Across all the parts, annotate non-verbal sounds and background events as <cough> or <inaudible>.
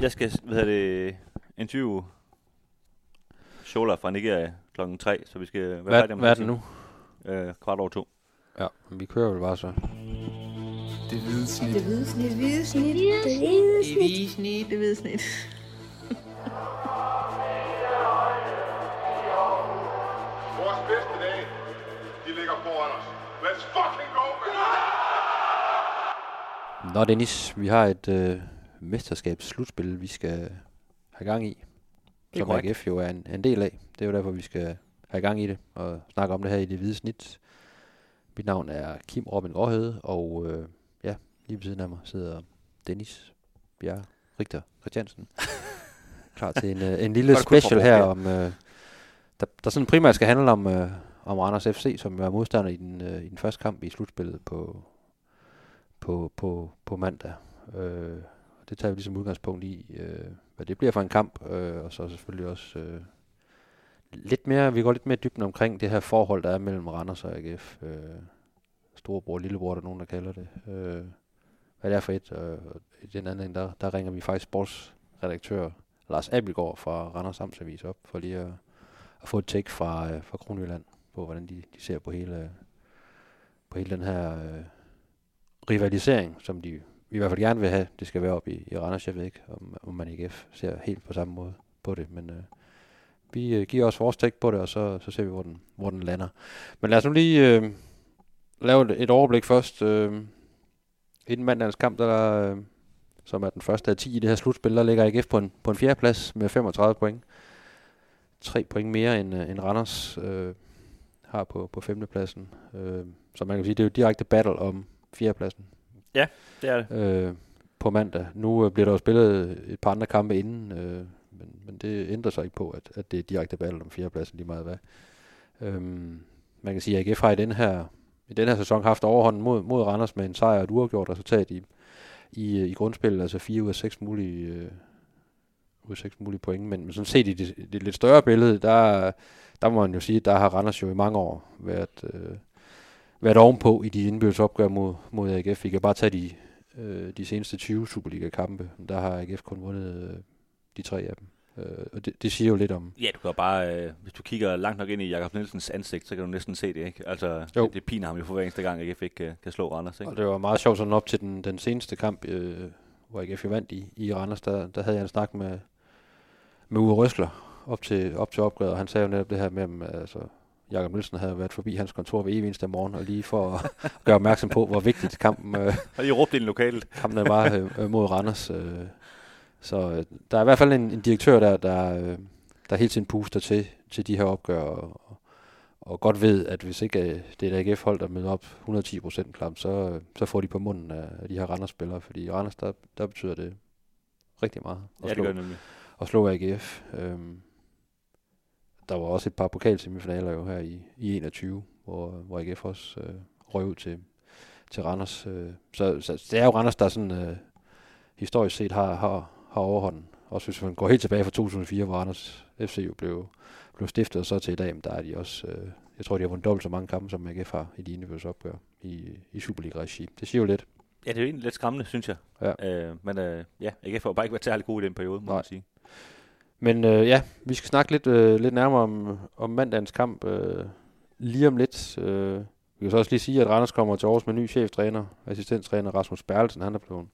Jeg skal, hvad hedder det, interviewe Shola fra Nigeria klokken 3, så vi skal være Hvad, færdige om hvad er det nu? Øh, kvart over to. Ja, vi kører vel bare så. Det hvide snit. Det hvide snit. Det hvide snit. Det hvide Det hvide snit, det hvide snit. <laughs> Vores bedste dage, de ligger foran os. Let's fucking go, man! Nå Dennis, vi har et øh, mesterskabsslutspil, vi skal have gang i. er Som korrekt. AGF jo er en, en del af. Det er jo derfor, vi skal have gang i det og snakke om det her i det hvide snit. Mit navn er Kim Robin Gråhede, og øh, ja, lige ved siden af mig sidder Dennis Bjerre Richter Christiansen. <laughs> Klar til en, øh, en lille special her om, øh, der, der sådan primært skal handle om, øh, om Randers FC, som er modstander i den, øh, i den første kamp i slutspillet på, på, på, på mandag. Øh, det tager vi ligesom udgangspunkt i, øh, hvad det bliver for en kamp, øh, og så selvfølgelig også øh, lidt mere, vi går lidt mere dybden omkring det her forhold, der er mellem Randers og AGF. Øh, storebror, lillebror, der er nogen, der kalder det. Øh, hvad det er for et, øh, i den anden der, der ringer vi faktisk sportsredaktør Lars Abelgaard fra Randers Amtsavis op, for lige at, at få et take fra, øh, fra Kronjylland på, hvordan de, de ser på hele, på hele den her øh, rivalisering, som de i hvert fald gerne vil have, det skal være op i, i Randers. Jeg ved ikke, om, om man i ser helt på samme måde på det, men øh, vi øh, giver os vores take på det, og så, så ser vi, hvor den, hvor den lander. Men lad os nu lige øh, lave et, et overblik først. Øh, inden mandagens kamp, der, øh, som er den første af 10 i det her slutspil, der ligger AGF på en, på en fjerde plads med 35 point. Tre point mere end, øh, end Randers øh, har på, på femtepladsen. Øh, så man kan sige, det er jo direkte battle om fjerdepladsen Ja, Det er det. øh, på mandag. Nu øh, bliver der jo spillet et par andre kampe inden, øh, men, men det ændrer sig ikke på, at, at det er direkte battle om fjerdepladsen lige meget hvad. Øhm, man kan sige, at AGF har i den her, i den her sæson haft overhånden mod, mod Randers med en sejr og et uafgjort resultat i, i, øh, i grundspillet, altså 4 ud af 6 mulige, øh, ud af 6 mulige point, men, men sådan set i det, det lidt større billede, der, der må man jo sige, at der har Randers jo i mange år været, øh, været ovenpå i de indbyrdes opgør mod, mod AGF. Vi kan bare tage de, øh, de seneste 20 Superliga-kampe. Der har AGF kun vundet øh, de tre af dem. Øh, og det, det siger jo lidt om... Ja, du kan bare, øh, hvis du kigger langt nok ind i Jakob Nielsens ansigt, så kan du næsten se det, ikke? Altså, Jo. det, det piner ham jo for hver eneste gang, AGF ikke øh, kan slå Randers, ikke? Og det var meget sjovt sådan op til den, den seneste kamp, øh, hvor AGF jo vandt i, i Randers. Der, der havde jeg en snak med, med Uwe Røsler op til, op til opgøret, og han sagde jo netop det her med, om, altså, Jakob Nielsen havde været forbi hans kontor ved evig eneste morgen, og lige for at gøre opmærksom på, hvor vigtigt kampen, øh, Og de råbte ind lokalet. kampen var øh, øh, mod Randers. Øh. Så øh, der er i hvert fald en, en direktør, der, der, øh, der hele tiden puster til, til de her opgør, og, og, godt ved, at hvis ikke øh, det er et AGF-hold, der møder op 110 procent klap, så, øh, så får de på munden af, de her Randers-spillere, fordi i Randers, der, der betyder det rigtig meget at, Ja, det slå, gør det nemlig. at slå AGF. Øhm, der var også et par pokalsemifinaler jo her i, i 21, hvor, hvor AGF også øh, røg ud til, til Randers. Øh. Så, så det er jo Randers, der sådan øh, historisk set har, har, har overhånden. Også hvis man går helt tilbage fra 2004, hvor Randers FC jo blev, blev stiftet, og så til i dag, men der er de også... Øh, jeg tror, de har vundet dobbelt så mange kampe, som AGF har i de indbyrdes opgør i, i Superliga-regi. Det siger jo lidt. Ja, det er jo egentlig lidt skræmmende, synes jeg. Ja. Øh, men øh, ja, AGF har jo bare ikke været særlig god i den periode, må Nej. man sige. Men øh, ja, vi skal snakke lidt, øh, lidt nærmere om, om mandagens kamp øh, lige om lidt. Øh, vi kan så også lige sige, at Randers kommer til Aarhus med ny cheftræner, assistenttræner Rasmus Berlsen. Han er blevet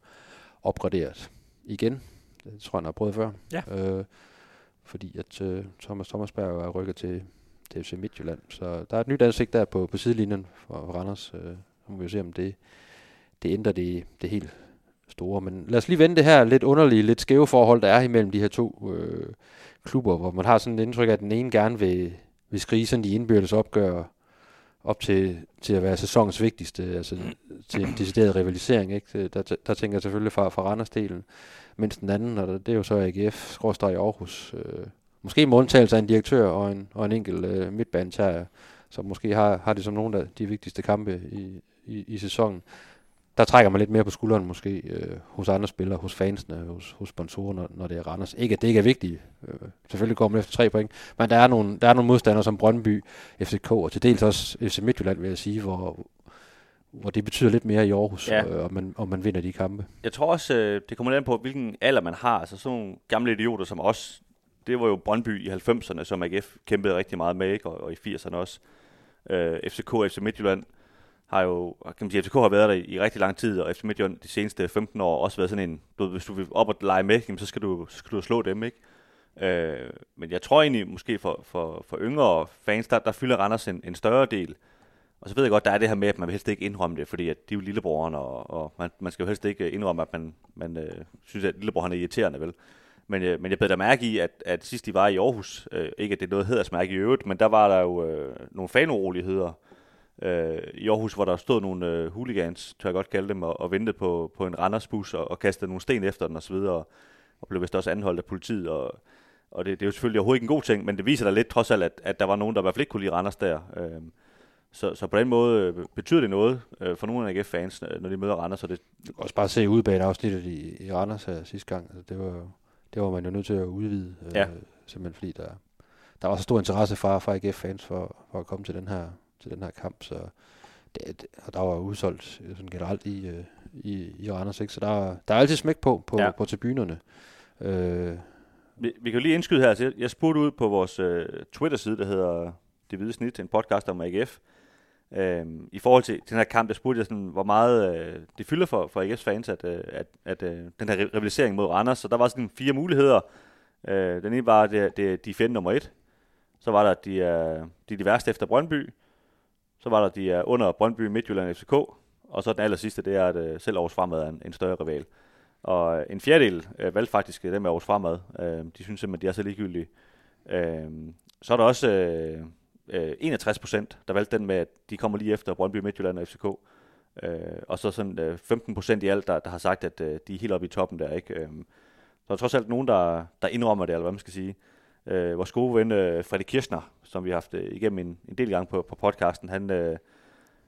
opgraderet igen. Det tror jeg, han har prøvet før. Ja. Øh, fordi at øh, Thomas Thomasberg er rykket til, til FC Midtjylland. Så der er et nyt ansigt der på, på sidelinjen for, Randers. Øh, så må vi jo se, om det, det ændrer det, det helt store. Men lad os lige vende det her lidt underlige, lidt skæve forhold, der er imellem de her to øh, klubber, hvor man har sådan et indtryk af, at den ene gerne vil, vil skrige sådan de indbyrdes opgør op til, til at være sæsonens vigtigste, altså til en decideret rivalisering. Ikke? Der, der tænker jeg selvfølgelig fra, fra Randers-delen, mens den anden, og det er jo så AGF, skråstrej i Aarhus, øh, måske med undtagelse af en direktør og en, og en enkelt øh, midtbanetager, som måske har, har det som nogle af de vigtigste kampe i, i, i sæsonen der trækker man lidt mere på skulderen måske øh, hos andre spillere, hos fansene, hos, hos sponsorer, når, når det er Randers. Ikke at det ikke er vigtigt. Øh, selvfølgelig går man efter tre point, men der er nogle, der er nogle modstandere som Brøndby, FCK og til dels også FC Midtjylland, vil jeg sige, hvor, hvor det betyder lidt mere i Aarhus, Ja. øh, og, man, og man vinder de kampe. Jeg tror også, øh, det kommer lidt an på, hvilken alder man har. Altså sådan nogle gamle idioter som os, det var jo Brøndby i 90'erne, som AGF kæmpede rigtig meget med, ikke? Og, og i 80'erne også. Øh, FCK og FC Midtjylland har jo, kan man sige, FCK har været der i, i rigtig lang tid, og FC Midtjylland de seneste 15 år også været sådan en, du, hvis du vil op og lege med, jamen, så, skal du, så skal du slå dem, ikke? Øh, men jeg tror egentlig, måske for, for, for yngre fans, der, der fylder Randers en, en større del. Og så ved jeg godt, der er det her med, at man vil helst ikke indrømme det, fordi at de er jo lillebroren, og, og man, man skal jo helst ikke indrømme, at man, man øh, synes, at lillebror han er irriterende, vel? Men, øh, men jeg beder da mærke i, at, at sidst de var i Aarhus, øh, ikke at det er noget hedersmærke i øvrigt, men der var der jo øh, nogle fanuroligheder øh, i Aarhus, hvor der stod nogle øh, hooligans, tør jeg godt kalde dem, og, og ventede på, på en Randersbus og, og kastede nogle sten efter den osv., og, og blev vist også anholdt af politiet, og, og det, det er jo selvfølgelig overhovedet ikke en god ting, men det viser da lidt trods alt, at, at der var nogen, der i hvert fald ikke kunne lide Randers der. Øh, så, så på den måde øh, betyder det noget øh, for nogle af AGF-fans, øh, når de møder Randers, og det, kan også bare se udbaneafsnittet i, i Randers her sidste gang. Altså, det, var, jo- det var man jo nødt til at udvide, øh, Ja. simpelthen fordi der, der var så stor interesse fra, fra AGF-fans for, for at komme til den her, til den her kamp, så det, og der var udsolgt øh, sådan generelt i, øh, i, i Randers, ikke? så der, der er altid smæk på på, Ja. på tribunerne. Øh, Vi, vi kan jo lige indskyde her. Altså, jeg, jeg spurgte ud på vores øh, Twitter-side, der hedder Det Hvide Snit, en podcast om AGF. Øhm, I forhold til den her kamp, der spurgte jeg sådan, hvor meget øh, det fylder for, for AGF's fans, at, øh, at, at øh, den her ri- rivalisering mod Randers. Så der var sådan fire muligheder. Øh, den ene var, at det, det, de er fjende nummer et. Så var der, at de er, de er de værste efter Brøndby. Så var der, de er under Brøndby, Midtjylland og FCK. Og så den aller sidste, det er, at øh, selv Aarhus Fremad er en, en større rival. Og øh, en fjerdedel øh, valgte faktisk øh, dem af Aarhus Fremad. Øh, de synes simpelthen, de er så ligegyldige. Øh, så er der også øh, øh, 61 procent, der valgte den med, at de kommer lige efter Brøndby, Midtjylland og FCK. Øh, og så sådan øh, 15 procent i alt, der, der har sagt, at øh, de er helt oppe i toppen der. ikke. Øh, så er der trods alt nogen, der, der indrømmer det, eller hvad man skal sige. Øh, vores gode ven, øh, Fredrik Kirchner, som vi har haft øh, igennem en, en del gange på, på podcasten, han, øh,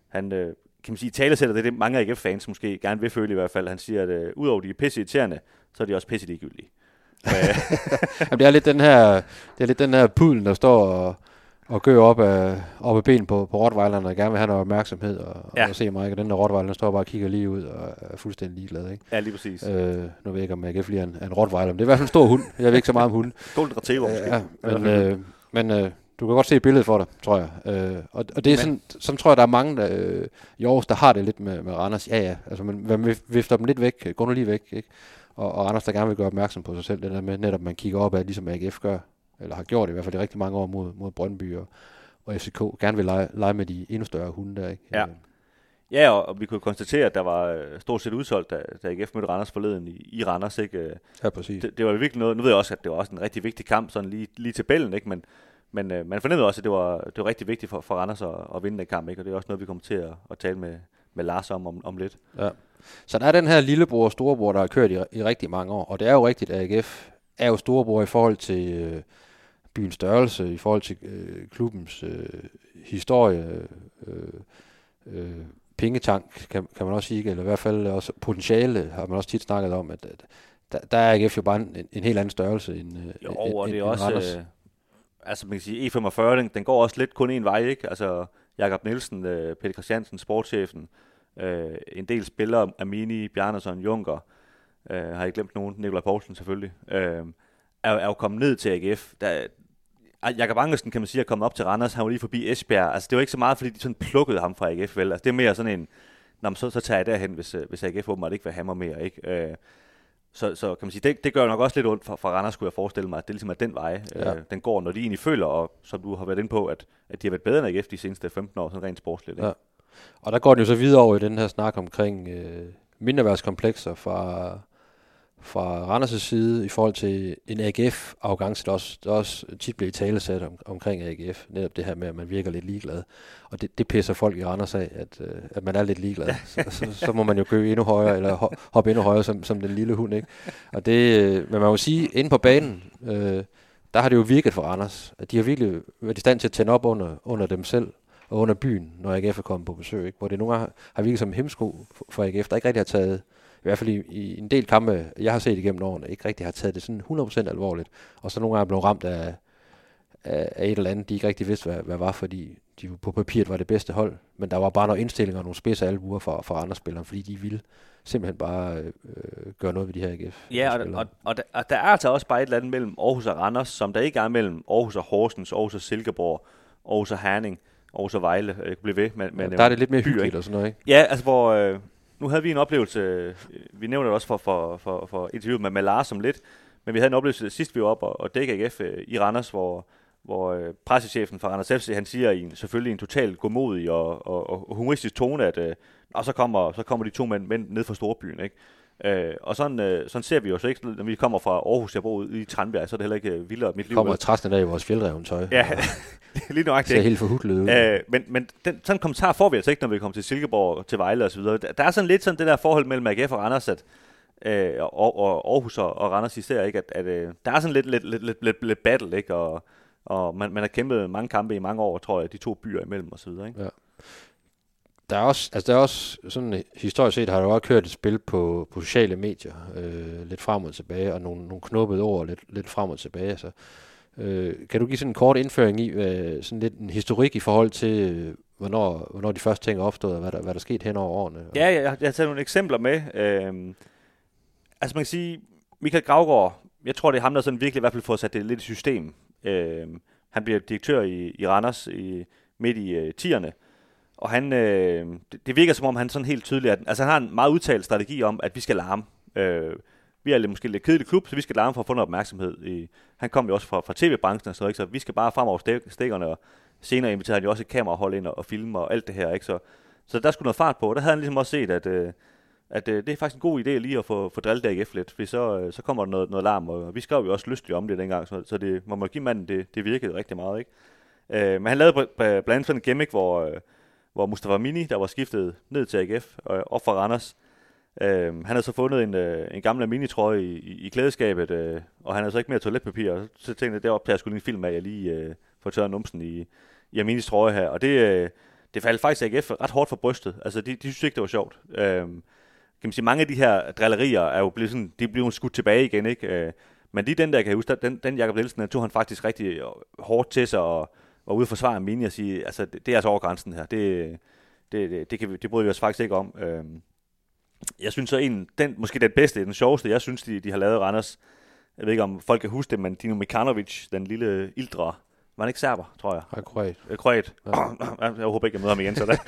han øh, kan man sige, talesætter det, det mange af AGF-fans måske gerne vil føle i hvert fald. Han siger, at øh, udover de er pisse irriterende, så er de også pisse ligegyldige. <laughs> Øh, Jamen, det er lidt den her, det er lidt den her pudel, der står og, og gør op af, op af ben på, på Rottweileren, og gerne vil have noget opmærksomhed, og, Ja. og se mig, og den der Rottweiler, står bare og kigger lige ud, og er fuldstændig ligeglad, ikke? ja, lige præcis. Øh, Øh, nu ved jeg ikke, om AGF lige er en, en Rottweiler, men det er i hvert fald en stor hund. Jeg ved ikke så meget om hunden. <laughs> Golden Retriever måske. Ja, men, øh, men øh, du kan godt se billedet for dig, tror jeg. Øh, og, og det er Men- sådan, som tror jeg, der er mange der, øh, i Aarhus, der har det lidt med, med Randers. Ja, ja, altså man, man vif- vifter dem lidt væk, går nu lige væk, ikke? Og, og Randers, der gerne vil gøre opmærksom på sig selv, det der med netop, man kigger op af, ligesom AGF gør, eller har gjort i hvert fald i rigtig mange år mod, mod Brøndby og, og FCK, gerne vil lege, lege med de endnu større hunde der, ikke? Ja. Øh, Ja, og, og vi kunne konstatere, at der var øh, stort set udsolgt, da, da AGF mødte Randers forleden i, i Randers. Ikke? Øh, ja, præcis. Det, det var virkelig noget, nu ved jeg også, at det var også en rigtig vigtig kamp, sådan lige, lige til bællen, ikke? men, men øh, man fornemmede også, at det var, det var rigtig vigtigt for, for Randers at, at vinde den kamp, ikke? og det er også noget, vi kommer til at, at tale med, med Lars om, om om lidt. Ja. Så der er den her lillebror og storebror, der har kørt i, i rigtig mange år. Og det er jo rigtigt, at AGF er jo storebror i forhold til øh, byens størrelse, i forhold til øh, klubbens øh, historie, øh, øh, pengetank, kan, kan man også sige, eller i hvert fald også potentiale, har man også tit snakket om, at, at der, der er AGF jo bare en, en helt anden størrelse end, øh, Jo, end, og det er også, Randers. øh, altså man kan sige, E45, den, den går også lidt kun en vej, ikke? Altså Jakob Nielsen, øh, Peter Christiansen, sportschefen, øh, en del spillere, Amini, Bjarnason, Junker, øh, har jeg glemt nogen, Nikolaj Poulsen selvfølgelig, øh, er, er jo kommet ned til AGF. Der, Jakob Angersen, kan man sige, er kommet op til Randers. Han var lige forbi Esbjerg. Altså, det var ikke så meget, fordi de sådan plukkede ham fra AGF, vel? Altså, det er mere sådan en, Nå, men så, så tager jeg derhen, hvis, øh, hvis AGF åbenbart ikke vil have mig mere, ikke? Øh, så, så kan man sige, det, det gør nok også lidt ondt for, for Randers, skulle jeg forestille mig, at det ligesom er den vej, ja. Ja. øh, den går, når de egentlig føler, og som du har været inde på, at, at de har været bedre end AGF de seneste 15 år, sådan rent sportsligt. Ikke? Ja. Og der går den jo så videre over i den her snak omkring øh, mindreværdskomplekser fra, fra Randers' side i forhold til en AGF-arrogance, der også, der også tit bliver talesat om, omkring AGF. Netop det her med, at man virker lidt ligeglad. Og det, det pisser folk i Randers af, at, øh, at man er lidt ligeglad. <laughs> Så, så, så må man jo købe endnu højere, eller ho- hoppe endnu højere som, som den lille hund. Ikke? Og det, øh, men man må sige, inde på banen, øh, der har det jo virket for Randers. At de har virkelig været i stand til at tænde op under, under dem selv og under byen, når AGF er kommet på besøg. Ikke? Hvor det nogle gange har- har virket som en hemsko for- AGF, der ikke rigtig har taget, hvert fald i, i en del kampe, jeg har set igennem årene, ikke rigtig har taget det sådan 100% alvorligt. Og så nogle gange er blevet ramt af, af, af et eller andet, de ikke rigtig vidste, hvad, hvad var, fordi de på papiret var det bedste hold, men der var bare nogle indstillinger og nogle spidse albuer for, for andre spillere, fordi de ville simpelthen bare øh, gøre noget ved de her AGF. Ja, og, og, og, der, og der er altså også bare et eller andet mellem Aarhus og Randers, som der ikke er mellem Aarhus og Horsens, Aarhus og Silkeborg, Aarhus og Herning, Aarhus og Vejle. Jeg kan blive ved med, med ja, der er det lidt mere hyggeligt og sådan noget, ikke? Ja, altså hvor... Øh, nu havde vi en oplevelse, øh, vi nævner det også for, for, for, for interviewet med, med Lars som lidt, men vi havde en oplevelse sidst vi var op og, og dække AGF øh, i Randers, hvor, hvor øh, pressechefen fra Randers FC, han siger i en, selvfølgelig en total godmodig og, og, og humoristisk tone, at øh, og så kommer, så kommer de to mænd, mænd ned fra Storbyen, ikke? Øh, og sådan, øh, sådan ser vi jo så ikke, når vi kommer fra Aarhus, jeg bor ude i Tranbjerg, så er det heller ikke øh, vildere mit liv. Kommer og træsne der i vores fjeldreven tøj. Ja, <laughs> lige nøjagtigt. Ser helt forhudlet ud. Øh, men men den, sådan en kommentar får vi altså ikke, når vi kommer til Silkeborg til Vejle og så videre. Der, der er sådan lidt sådan det der forhold mellem AGF og Randers, at, øh, og, og Aarhus og, og Randers især, ikke? At, at øh, der er sådan lidt, lidt, lidt, lidt, lidt, lidt battle, ikke? Og, og man, man har kæmpet mange kampe i mange år, tror jeg, de to byer imellem videre, ikke? Ja. Der er også, altså der er også sådan historisk set har der også kørt et spil på, på sociale medier, øh, lidt frem og tilbage, og nogle, nogle knuppede ord lidt, lidt frem og tilbage. Så, øh, kan du give sådan en kort indføring i, øh, sådan lidt en historik i forhold til, øh, hvornår, hvornår de første ting er opstået, og hvad der, hvad der er sket hen over årene? Ja, jeg, jeg har taget nogle eksempler med. Øh, altså man kan sige, Michael Gravgaard, jeg tror det er ham, der sådan virkelig i hvert fald får sat det lidt i system. Øh, han bliver direktør i, i Randers i, midt i øh, 10'erne, og han, øh, det, det virker som om, han sådan helt tydeligt, at, altså han har en meget udtalt strategi om, at vi skal larme. Øh, vi er lidt, måske lidt kedelig klub, så vi skal larme for at få noget opmærksomhed. I, han kom jo også fra, fra tv-branchen, og så, ikke? så vi skal bare fremover stik, stikkerne, og senere inviterede han jo også et kamerahold ind og, og filme og alt det her. Ikke? Så, så der skulle noget fart på, og der havde han ligesom også set, at, øh, at øh, det er faktisk en god idé lige at få, få drillet AGF lidt, for så, øh, så kommer der noget, noget larm, og vi skrev jo også lystigt om det dengang, så, så det, man må give manden, det, det virkede rigtig meget. Ikke? Øh, men han lavede blandt andet sådan en gimmick, hvor... Øh, hvor Mustafa Mini, der var skiftet ned til AGF og øh, op fra Randers, øh, han havde så fundet en, øh, en gammel minitrøje i, i, i klædeskabet, øh, og han havde så ikke mere toiletpapir, og så tænkte jeg, det optager jeg skulle en film af, jeg lige øh, får tørret numsen i, i Aminis trøje her, og det, øh, det faldt faktisk AGF ret hårdt for brystet, altså de, de synes ikke, det var sjovt. Øh, kan man sige, mange af de her drillerier er jo blevet sådan, de blev skudt tilbage igen, ikke? Øh, men lige den der, kan jeg huske, den, den Jakob Nielsen, tog han faktisk rigtig øh, hårdt til sig, og var ude og forsvare Mini og sige, altså det, det er altså over grænsen her. Det, det, det, det, kan vi, det bryder vi os faktisk ikke om. Øhm, jeg synes så en, den, måske den bedste, den sjoveste, jeg synes, de, de har lavet Randers. Jeg ved ikke, om folk kan huske det, men Dino Mikanovic, den lille ildre, var han ikke serber, tror jeg? Nej, kroat. Øh, kroat. Ja. <coughs> jeg håber ikke, jeg møder ham igen, så det.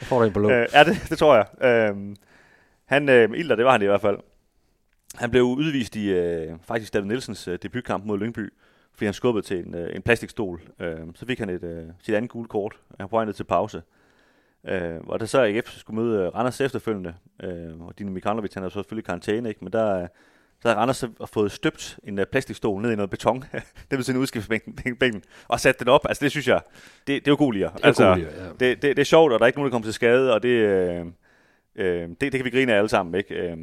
<laughs> får du en på. Øh, ja, det, det tror jeg. Øhm, han, øh, Ilder, det var han i hvert fald. Han blev udvist i øh, faktisk David Nielsens øh, debutkamp mod Lyngby fordi han skubbede til en, øh, en plastikstol. Øh, så fik han et, øh, sit andet gule kort. Han var på til pause. Øh, og da så AGF skulle møde øh, Randers efterfølgende, øh, og Dino Mikanovic, han er så selvfølgelig karantæne, ikke? men der, så havde Randers fået støbt en uh, plastikstol ned i noget beton, <laughs> det vil sige en udskiftsbænken, og sat den op. Altså det synes jeg, det, det er jo god Det er altså, god ja. det, det, det, er sjovt, og der er ikke nogen, der kommer til skade, og det, øh, øh, det, det kan vi grine af alle sammen. Ikke? Øh,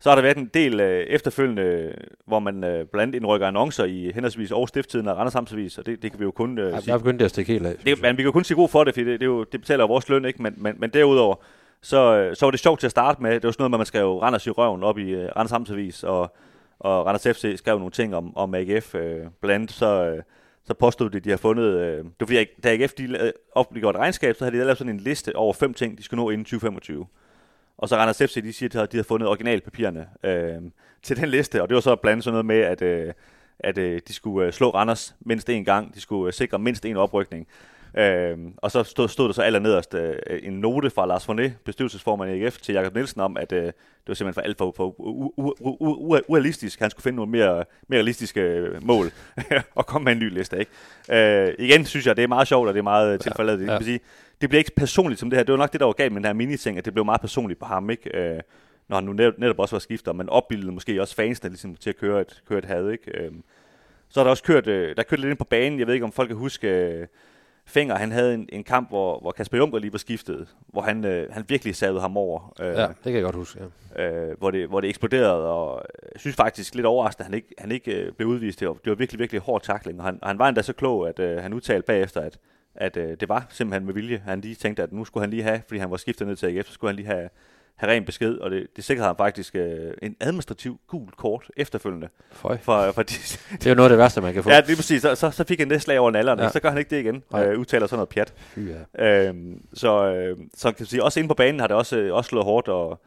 så har der været en del øh, efterfølgende, hvor man øh, blandt andet indrykker annoncer i henholdsvis Aarhus Stifttiden og Randers Amtsavis, og det, det kan vi jo kun øh, ja, sige. Jeg er begyndt at stikke helt af. Det, men vi kan kun sige god for det, for det, det, jo, det betaler vores løn, ikke? Men, men, men derudover, så, øh, så var det sjovt til at starte med. Det var sådan noget med, at man skrev Randers i røven op i øh, Randers Amtsavis, og, og Randers FC skrev nogle ting om, om AGF. Øh, blandt andet så, øh, så påstod de, at de har fundet... Øh, det var fordi, da AGF de offentliggjort et regnskab, så havde de lavet sådan en liste over fem ting, de skulle nå inden 2025. Og så Randers FC, de siger, at de har fundet originalpapirerne øh, til den liste, og det var så blandt andet sådan noget med, at, øh, at øh, de skulle øh, slå Randers mindst en gang, de skulle øh, sikre mindst en oprykning. Øh, og så stod, stod der så allernederst øh, en note fra Lars Forné, bestyrelsesformand i AGF, til Jakob Nielsen om, at øh, det var simpelthen for alt for, for urealistisk. Han skulle finde nogle mere, mere realistiske mål <laughs> og komme med en ny liste. Ikke? Øh, igen synes jeg, det er meget sjovt, og det er meget tilfældet. Ja, ja. Det, sige, det bliver ikke personligt som det her. Det var nok det, der var galt med den her mini-ting, at det blev meget personligt på ham, ikke? Øh, når han nu netop, netop også var skifter, men opbildede måske også fansene ligesom, til at køre et, køre et had, ikke? Øh, så har der også kørt, øh, der kørt lidt ind på banen, jeg ved ikke, om folk kan huske, øh, Fenger, han havde en, en kamp, hvor, hvor Kasper Junker lige var skiftet, hvor han, øh, han virkelig savede ham over. Øh, ja, det kan jeg godt huske, ja. øh, hvor, det, hvor det eksploderede, og jeg synes faktisk lidt overraskende, at han ikke, han ikke øh, blev udvist. Det var, det var virkelig, virkelig hård takling, og han, og han var endda så klog, at øh, han udtalte bagefter, at, at øh, det var simpelthen med vilje. Han lige tænkte, at nu skulle han lige have, fordi han var skiftet ned til AGF, så skulle han lige have, have ren besked, og det, det sikrede ham faktisk øh, en administrativ gul kort efterfølgende. Føj. For, for de, Det er jo noget af det værste, man kan få. ja, lige præcis. Så, så, så fik han det slag over nallerne, Ja. så gør han ikke det igen. Øh, udtaler sådan noget pjat. Fy, ja. Øhm, så, øh, så kan man sige, også inde på banen har det også, øh, også slået hårdt, og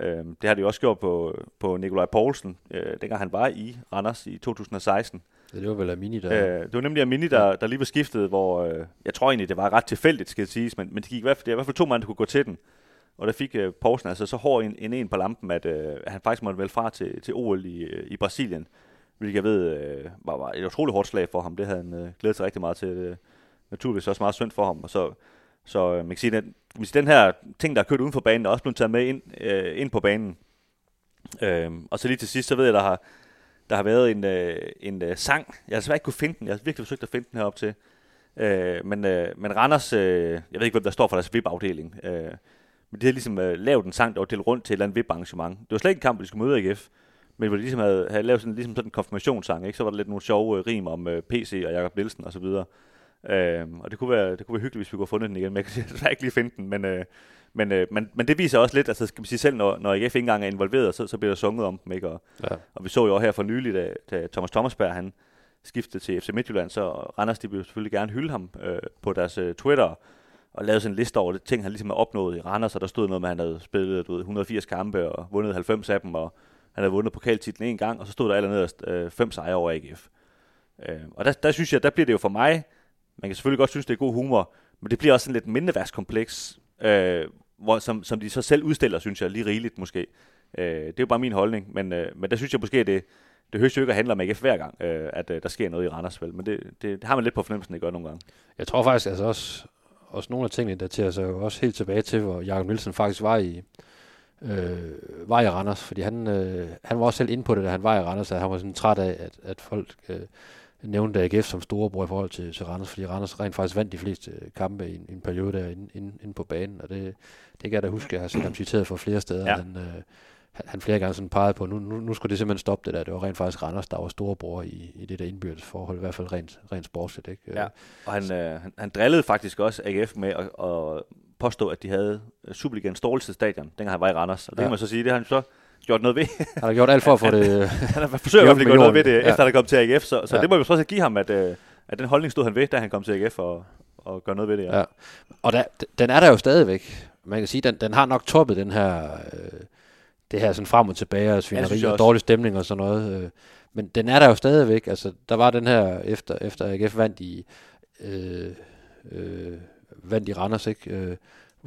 øh, det har jo også gjort på, på Nikolaj Poulsen, øh, dengang han var i Randers i 2016. Det, det var vel Amini, der... Ja. Øh, det var nemlig Amini, der, der lige var skiftet, hvor øh, jeg tror egentlig, det var ret tilfældigt, skal det siges, men, men det gik i hvert fald, det er i hvert fald to mand, der kunne gå til den. Og der fik øh, Poulsen altså så hård en, en, en på lampen, at øh, han faktisk måtte vælge fra til, til OL i, øh, i Brasilien. Hvilket jeg ved øh, var, var et utroligt hårdt slag for ham. Det havde han øh, glædet sig rigtig meget til. Øh, naturligvis også meget synd for ham. Og så, så øh, man kan sige, man sige, den her ting, der er kørt uden for banen, er også blevet taget med ind, øh, ind på banen. Øh, og så lige til sidst, så ved jeg, der har, der har været en, øh, en øh, sang. Jeg har desværre ikke kunne finde den. Jeg har virkelig forsøgt at finde den herop til. Øh, men, øh, men Randers, øh, jeg ved ikke, hvem der står for deres VIP-afdeling. Øh, men de havde ligesom øh, lavet en sang, der var delt rundt til et eller andet VIP-arrangement. Det var slet ikke en kamp, hvor de skulle møde AGF. Men hvor de ligesom havde, havde lavet sådan, ligesom sådan en konfirmationssang, ikke? så var der lidt nogle sjove øh, rim om øh, PC og Jakob Nielsen og så videre. øh, og det kunne, være, det kunne være hyggeligt, hvis vi kunne have fundet den igen, men jeg kan desværre ikke lige finde den. Men, øh, men, øh, men, men det viser også lidt, altså skal man sige selv, når, når AGF ikke engang er involveret, så, så bliver der sunget om dem, ikke? Og, Ja. og vi så jo også her for nylig, da, da Thomas Thomasberg, han skiftede til FC Midtjylland, så Randers, de jo selvfølgelig gerne hylde ham øh, på deres øh, Twitter, og lavede sådan en liste over det ting, han ligesom har opnået i Randers, og der stod noget med, at han havde spillet du ved, 180 kampe og vundet 90 af dem, og han havde vundet pokaltitlen en gang, og så stod der allerede øh, fem sejre over AGF. Øh, og der, der synes jeg, der bliver det jo for mig, man kan selvfølgelig godt synes, det er god humor, men det bliver også sådan lidt mindeværdskompleks, øh, hvor, som, som de så selv udstiller, synes jeg, lige rigeligt måske. Øh, det er jo bare min holdning, men, øh, men der synes jeg måske, det, det høres jo ikke at handle om AGF hver gang, øh, at øh, der sker noget i Randers, vel? Men det, det, det har man lidt på fornemmelsen, det gør nogle gange. Jeg tror faktisk altså også, også nogle af tingene daterer sig jo også helt tilbage til, hvor Jakob Nielsen faktisk var i, øh, var i Randers, fordi han, øh, han var også selv inde på det, da han var i Randers, at han var sådan træt af, at, at folk øh, nævnte AGF som storebror i forhold til, til Randers, fordi Randers rent faktisk vandt de fleste øh, kampe i en, i en periode der inde, inde, inde på banen, og det, det kan jeg da huske, jeg har set ham citeret for flere steder, Ja. han, øh, han, flere gange sådan pegede på, nu, nu, nu skulle det simpelthen stoppe det der, det var rent faktisk Randers, der var storebror i, i det der indbyrdes forhold, i hvert fald rent, rent sportsligt, ikke? Ja. Og han, øh, han, han drillede faktisk også AGF med at, at påstå, at de havde Superligaens dårligste stadion, dengang han var i Randers. Og det Ja. kan man så sige, det har han så gjort noget ved. Han har gjort alt for at få <laughs> det... han har forsøgt at gøre noget ved det, millionen. efter Ja. han kom til AGF. Så, så Ja. det må vi også give ham, at, øh, at den holdning stod han ved, da han kom til AGF og, og gøre noget ved det. Ja. Ja. Og der, den er der jo stadigvæk. Man kan sige, den, den har nok toppet den her, øh, det her sådan frem og tilbage, og svineri jeg og dårlig stemning og sådan noget. Øh, men den er der jo stadigvæk. Altså, der var den her, efter, efter AGF vandt i, øh, øh, vandt i Randers, ikke? Øh,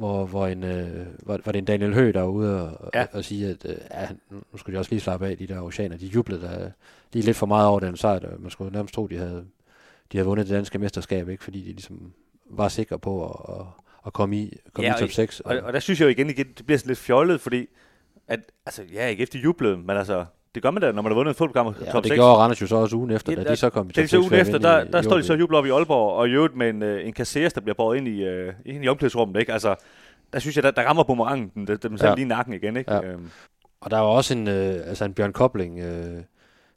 hvor, hvor en, øh, var, var det en Daniel Høgh, der var ude og, Ja. og, og sige, at øh, ja, nu skulle de også lige slappe af, de der oceaner. De jublede der lige lidt for meget over den sejr. Man skulle nærmest tro, de havde, de havde vundet det danske mesterskab, ikke? fordi de ligesom var sikre på at, at, at komme i, komme Ja, i og top i- 6. Og, og der synes jeg jo igen, igen, det bliver sådan lidt fjollet, fordi at, altså, ja, AGF de jublede, men altså, det gør man da, når man har vundet en fodboldkamp ja, top det 6. gjorde Randers jo så også ugen efter, da der- de så kom i Det top så 6. ugen efter, der, der i står de så jubler op i Aalborg, og i øvrigt med en, øh, en Caceres, der bliver båret ind i, øh, ind i omklædningsrummet, ikke? Altså, der synes jeg, der, der rammer boomerangen den, den selv Ja. lige nakken igen, ikke? Ja. Øhm, Og der var også en, øh, altså en Bjørn Kobling, øh,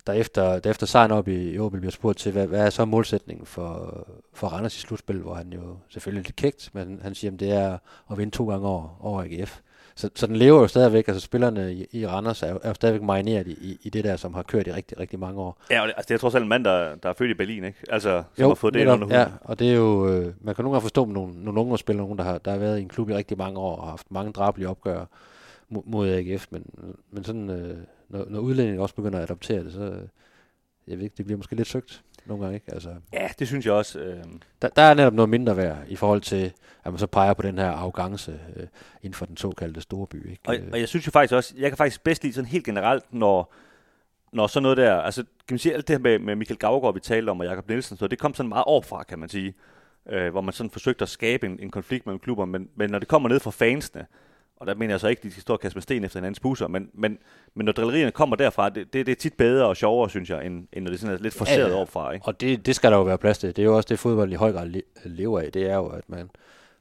der efter, der efter sejren op i, i OB bliver spurgt til, hvad, hvad er så målsætningen for, for Randers i slutspil, hvor han jo selvfølgelig lidt kægt, men han siger, at det er at vinde to gange over, over AGF. Så, så den lever jo stadigvæk, altså spillerne i, i Randers er jo, er jo stadigvæk marineret i, i, det der, som har kørt i rigtig, rigtig mange år. ja, og det, altså, det er trods alt en mand, der, der er født i Berlin, ikke? Altså, som har fået det ind netop, under huden. ja, og det er jo, øh, man kan nogle gange forstå med nogle, nogle unge spillere, nogen, der har, der har været i en klub i rigtig mange år og har haft mange drabelige opgør mod, mod AGF, men, men sådan, øh, når, når udlændinge også begynder at adoptere det, så øh, jeg ved ikke, det bliver måske lidt søgt nogle gange, ikke? Altså, Ja, det synes jeg også. Øh, der, der er netop noget mindre værd i forhold til, at man så peger på den her arrogance øh, inden for den såkaldte store by, ikke? Og, og jeg synes jo faktisk også, jeg kan faktisk bedst lide sådan helt generelt, når, når sådan noget der, altså kan man sige, alt det her med, med Michael Gavgaard, vi talte om, og Jakob Nielsen, så det kom sådan meget overfra, kan man sige, øh, hvor man sådan forsøgte at skabe en, en konflikt mellem klubber, men, men når det kommer ned fra fansene, og der mener jeg så ikke, at de skal stå og kaste med sten efter hinandens busser, men, men, men når drillerierne kommer derfra, det, det, det er tit bedre og sjovere, synes jeg, end, end når det sådan er lidt forceret Ja, ja, overfra, ikke? Og det, det skal der jo være plads til. Det er jo også det, fodbold i høj grad le- lever af. Det er jo, at man,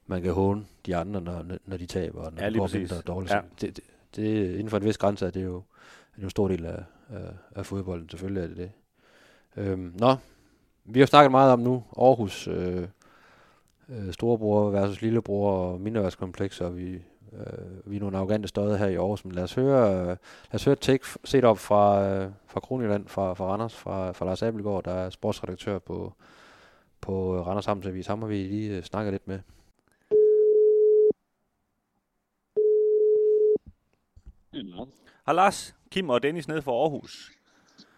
man kan håne de andre, når, når de taber, og når Ja, lige de går mindre dårligt. Ja. Det, det, det, inden for en vis grænse er det jo, er det jo en stor del af, af, af fodbolden. Selvfølgelig er det det. Øhm, nå, vi har snakket meget om nu Aarhus, øh, øh, storebror versus lillebror og mindeværdskompleks, og vi, Øh, vi er nogle arrogante støder her i Aarhus, men lad os høre, øh, lad os høre take set op fra, øh, fra Kronjylland, fra, fra Randers, fra, fra Lars Abelgaard, der er sportsredaktør på, på øh, Randers Amtsavis. Ham har vi lige øh, snakket lidt med. Hej Lars, Kim og Dennis nede fra Aarhus.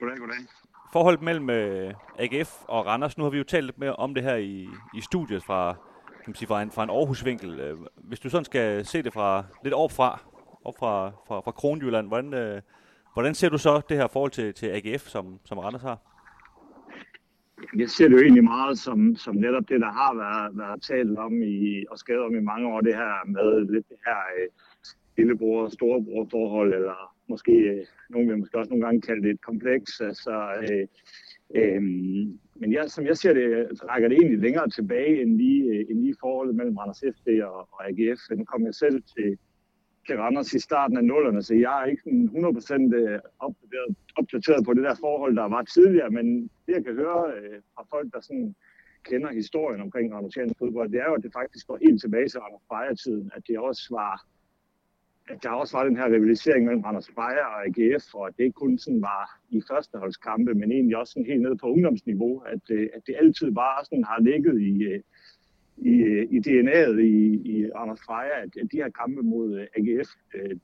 Goddag, goddag. Forholdet mellem øh, AGF og Randers, nu har vi jo talt lidt mere om det her i, i studiet fra, kan man sige, fra, en, fra en Aarhus-vinkel. Øh, hvis du sådan skal se det fra lidt opfra, op fra, fra, fra Kronjylland, hvordan, øh, hvordan ser du så det her forhold til, til AGF, som, som Randers har? Jeg ser det jo egentlig meget som, som netop det, der har været, været talt om i, og skrevet om i mange år, det her med lidt det her øh, lillebror- og storebror forhold, eller måske, øh, nogen vil måske også nogle gange kalde det et kompleks. Altså, øh, øh, men jeg, som jeg ser det, rækker det egentlig længere tilbage end lige, øh, end lige forholdet mellem Randers FD og, og AGF. Nu kom jeg selv til, til Randers i starten af nullerne, så jeg er ikke 100% øh, opdateret, opdateret på det der forhold, der var tidligere, men det jeg kan høre øh, fra folk, der sådan kender historien omkring Randersiansk fodbold, det er jo, at det faktisk går helt tilbage til Randers Freja-tiden, at det også var at der også var den her rivalisering mellem Anders Beyer og AGF, og at det ikke kun sådan var i førsteholdskampe, men egentlig også sådan helt ned på ungdomsniveau, at, øh, at det altid bare sådan har ligget i, øh, øh, i, i DNA'et i, i Anders Freja, at, at de her kampe mod AGF,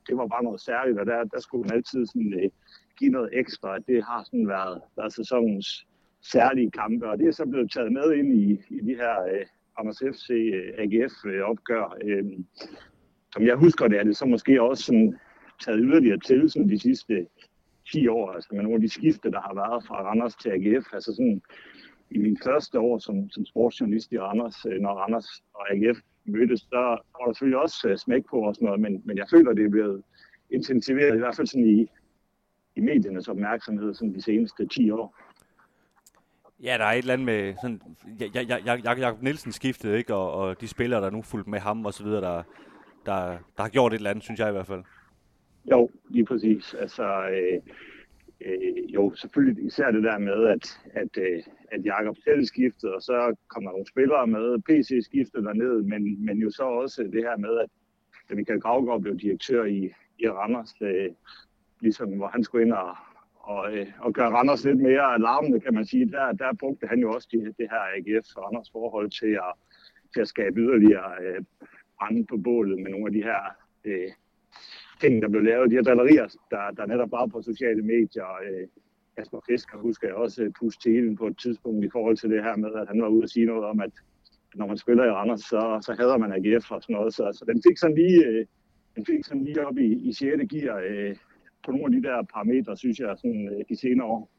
det var bare noget særligt, og der, der skulle man altid sådan, give noget ekstra, at det har sådan været, været sæsonens særlige kampe, og det er så blevet taget med ind i, i de her Anders FC AGF opgør. Øhm, som jeg husker det, er det så måske også sådan, taget yderligere til sådan de sidste 10 år, altså med nogle af de skifte, der har været fra Randers til AGF. Altså sådan, i min første år som, som sportsjournalist i Randers, øh, når Randers og AGF mødtes, der var der selvfølgelig også øh, smæk på og sådan noget, men, men jeg føler, det er blevet intensiveret, i hvert fald sådan i, i mediernes opmærksomhed sådan de seneste 10 år. Ja, der er et eller andet med sådan, ja, ja, ja, ja, Jacob Nielsen skiftede, ikke? Og, og de spillere, der nu fulgte med ham og så videre, der, der, der har gjort et eller andet, synes jeg i hvert fald. Jo, lige præcis. Altså, øh, øh, jo, selvfølgelig især det der med, at, at, øh, at Jakob selv skiftede, og så kom der nogle spillere med, PC skiftede derned, men, men jo så også det her med, at da Michael Gravgaard blev direktør i, i Randers, øh, ligesom hvor han skulle ind og, og, øh, og gøre Randers lidt mere alarmende, kan man sige, der, der brugte han jo også det, det her AGF og Randers forhold til at, til at skabe yderligere øh, brænde på bålet med nogle af de her øh, ting, der blev lavet, de her drillerier, der, der netop var på sociale medier. Øh, Kasper Fisker husker jeg også øh, puste til på et tidspunkt i forhold til det her med, at han var ude og sige noget om, at når man spiller i Randers, så, så hader man AGF og sådan noget. Så, så den fik sådan lige, øh, den fik sådan lige op i, i 6. gear øh, på nogle af de der parametre, synes jeg, sådan, øh, de senere år.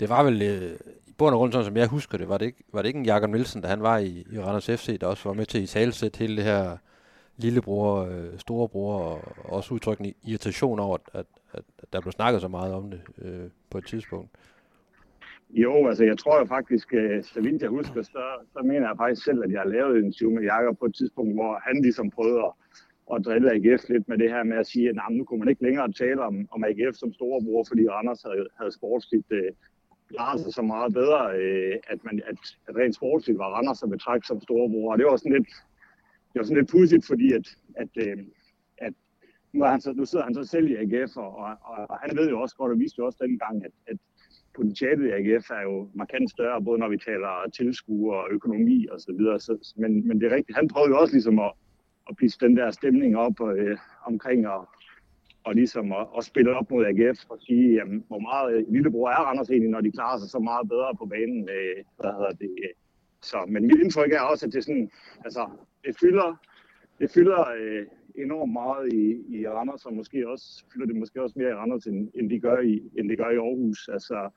Det var vel øh, bund og grund, sådan som jeg husker det, var det ikke, var det ikke en Jakob Nielsen, da han var i, i Randers FC, der også var med til i talsæt hele det her lillebror, øh, storebror, og også udtrykke irritation over, at, at, at der blev snakket så meget om det øh, på et tidspunkt. Jo, altså jeg tror jo faktisk, øh, så vidt jeg husker, så, så mener jeg faktisk selv, at jeg har lavet en interview med Jakob på et tidspunkt, hvor han ligesom prøvede at, at drille AGF lidt med det her med at sige, at nah, nu kunne man ikke længere tale om, om AGF som storebror, fordi Randers havde, havde sportsligt øh, klarede sig så meget bedre, øh, at, man, at, at rent sportsligt var Randers at betragte som storebror. Og det var sådan lidt, det var sådan lidt pudsigt, fordi at, at, øh, at nu, er han så, nu sidder han så selv i AGF, og, og, og han ved jo også godt, og viste jo også dengang, at, at potentialet i AGF er jo markant større, både når vi taler tilskuer og økonomi og så videre. Så, men, men det er rigtigt. Han prøvede jo også ligesom at, at pisse den der stemning op øh, omkring og, og ligesom at, at spille op mod AGF og sige, jamen, hvor meget øh, lillebror er Randers egentlig, når de klarer sig så meget bedre på banen. Øh, hvad hedder det? Øh. Så, men mit indtryk er også, at det, sådan, altså, det fylder, det fylder øh, enormt meget i, i Randers, og måske også, fylder det måske også mere i Randers, end, end, de gør i, end de gør i Aarhus. Altså,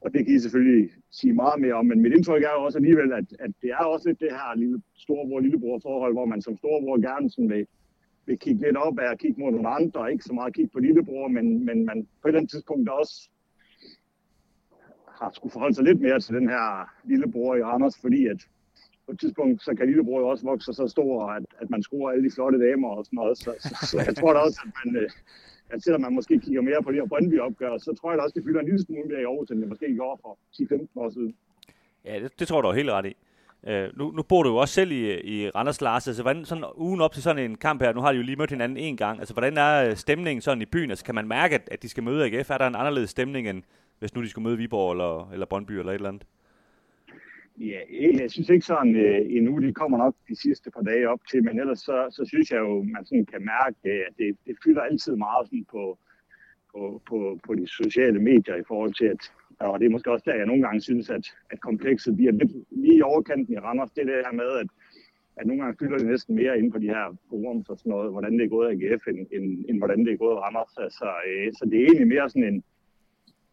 og det kan I selvfølgelig sige meget mere om, men mit indtryk er jo også alligevel, at, at det er også lidt det her lille storebror-lillebror forhold, hvor man som storebror gerne sådan vil, vil kigge lidt op af og kigge mod nogle andre, ikke så meget kigge på lillebror, men, men man på et eller andet tidspunkt også har skulle forholde sig lidt mere til den her lillebror i Randers, fordi at på et tidspunkt, så kan lillebror jo også vokse så stor, at, at man scorer alle de flotte damer og sådan noget. Så, så, så jeg tror da også, at man, øh, at selvom man måske kigger mere på det her Brøndby opgør, så tror jeg da også, det fylder en lille smule mere i Aarhus, end det måske gjorde for 10-15 år siden. Ja, det, det tror du er helt ret i. Øh, nu, nu bor du jo også selv i, i Randers, Lars. Altså, hvordan, sådan, ugen op til sådan en kamp her, nu har de jo lige mødt hinanden en gang. Altså, hvordan er øh, stemningen sådan i byen? Altså, kan man mærke, at, at de skal møde AGF? Er der en anderledes stemning, end hvis nu de skulle møde Viborg eller, eller Brøndby eller et eller andet? Ja, jeg synes ikke sådan øh, endnu. De kommer nok de sidste par dage op til, men ellers så, så synes jeg jo, man sådan kan mærke, øh, at det, det fylder altid meget sådan på, på, på, på de sociale medier i forhold til, at og det er måske også der, jeg nogle gange synes, at, at komplekset bliver lidt lige i overkanten i Randers. Det er det her med, at, at nogle gange fylder det næsten mere ind på de her forums og sådan noget, hvordan det er gået af AGF, end, end, end hvordan det er gået Randers. Altså, øh, så det er egentlig mere sådan en,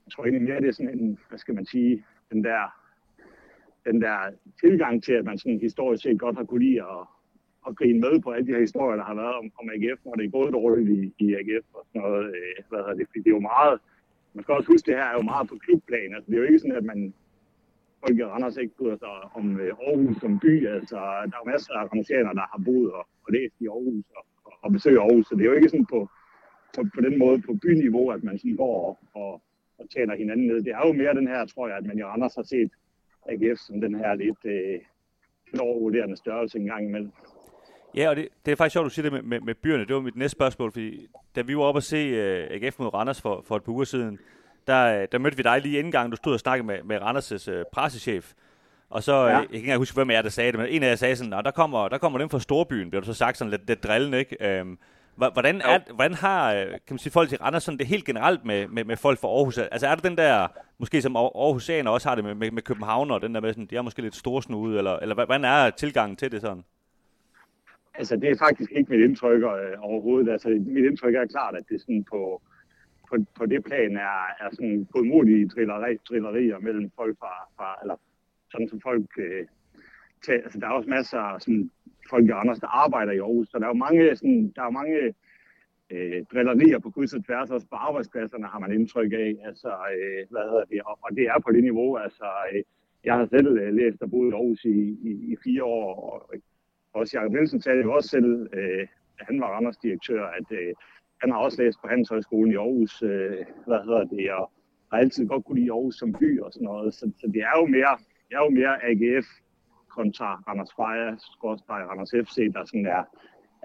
jeg tror egentlig mere, det er sådan en, hvad skal man sige, den der, den der tilgang til, at man sådan historisk set godt har kunne lide at, at grine med på alle de her historier, der har været om, om AGF, når det er gået dårligt i, i AGF og sådan noget. Øh, hvad det, det er jo meget, man skal også huske, at det her er jo meget på klubplan. Altså, det er jo ikke sådan, at man folk i Randers ikke bryder sig om øh, Aarhus som by. Altså, der er jo masser af rangersianer, der har boet og, og læst i Aarhus og, og, og Aarhus. Så det er jo ikke sådan på, på, på den måde på byniveau, at man sådan går og, og, og tjener hinanden ned. Det er jo mere den her, tror jeg, at man i Randers har set AGF som den her lidt, øh, overvurderende størrelse engang imellem. Ja, og det, det er faktisk sjovt, du siger det med, med, med byerne. Det var mit næste spørgsmål, fordi da vi var oppe at se uh, AGF mod Randers for, for et par uger siden, der, der mødte vi dig lige inden gang, du stod og snakkede med, med Randers' uh, pressechef. Og så, ja. jeg kan ikke huske, hvem af jer, der sagde det, men en af jer sagde sådan, der kommer, der kommer dem fra Storbyen, bliver du så sagt sådan lidt, lidt drillende, ikke? Um, hvordan, er, hvordan har kan man sige, folk til Randers sådan det helt generelt med, med, med folk fra Aarhus? Altså er det den der, måske som Aarhusianer også har det med, med, med København, og den der med sådan, de er måske lidt storsnude, eller, eller hvordan er tilgangen til det sådan? Altså, det er faktisk ikke mit indtryk øh, overhovedet. Altså, mit indtryk er klart, at det sådan på, på, på det plan er, er sådan godmodige trilleri, trillerier mellem folk fra, fra eller sådan som folk øh, til, altså der er også masser af sådan, folk i Anders, der arbejder i Aarhus, så der er jo mange, sådan, der er mange øh, drillerier på kryds og tværs, også på arbejdspladserne har man indtryk af, altså, øh, hvad hedder det, og, og det er på det niveau, altså, øh, jeg har selv øh, læst og boet i Aarhus i, i, i fire år, og også Jacob Nielsen sagde jo også selv, øh, han var Randers direktør, at øh, han har også læst på Handelshøjskolen i Aarhus, øh, hvad hedder det, og har altid godt kunne lide Aarhus som by og sådan noget. Så, så det er jo mere, det er jo mere AGF kontra Randers Freja, skorstræk Randers FC, der sådan er,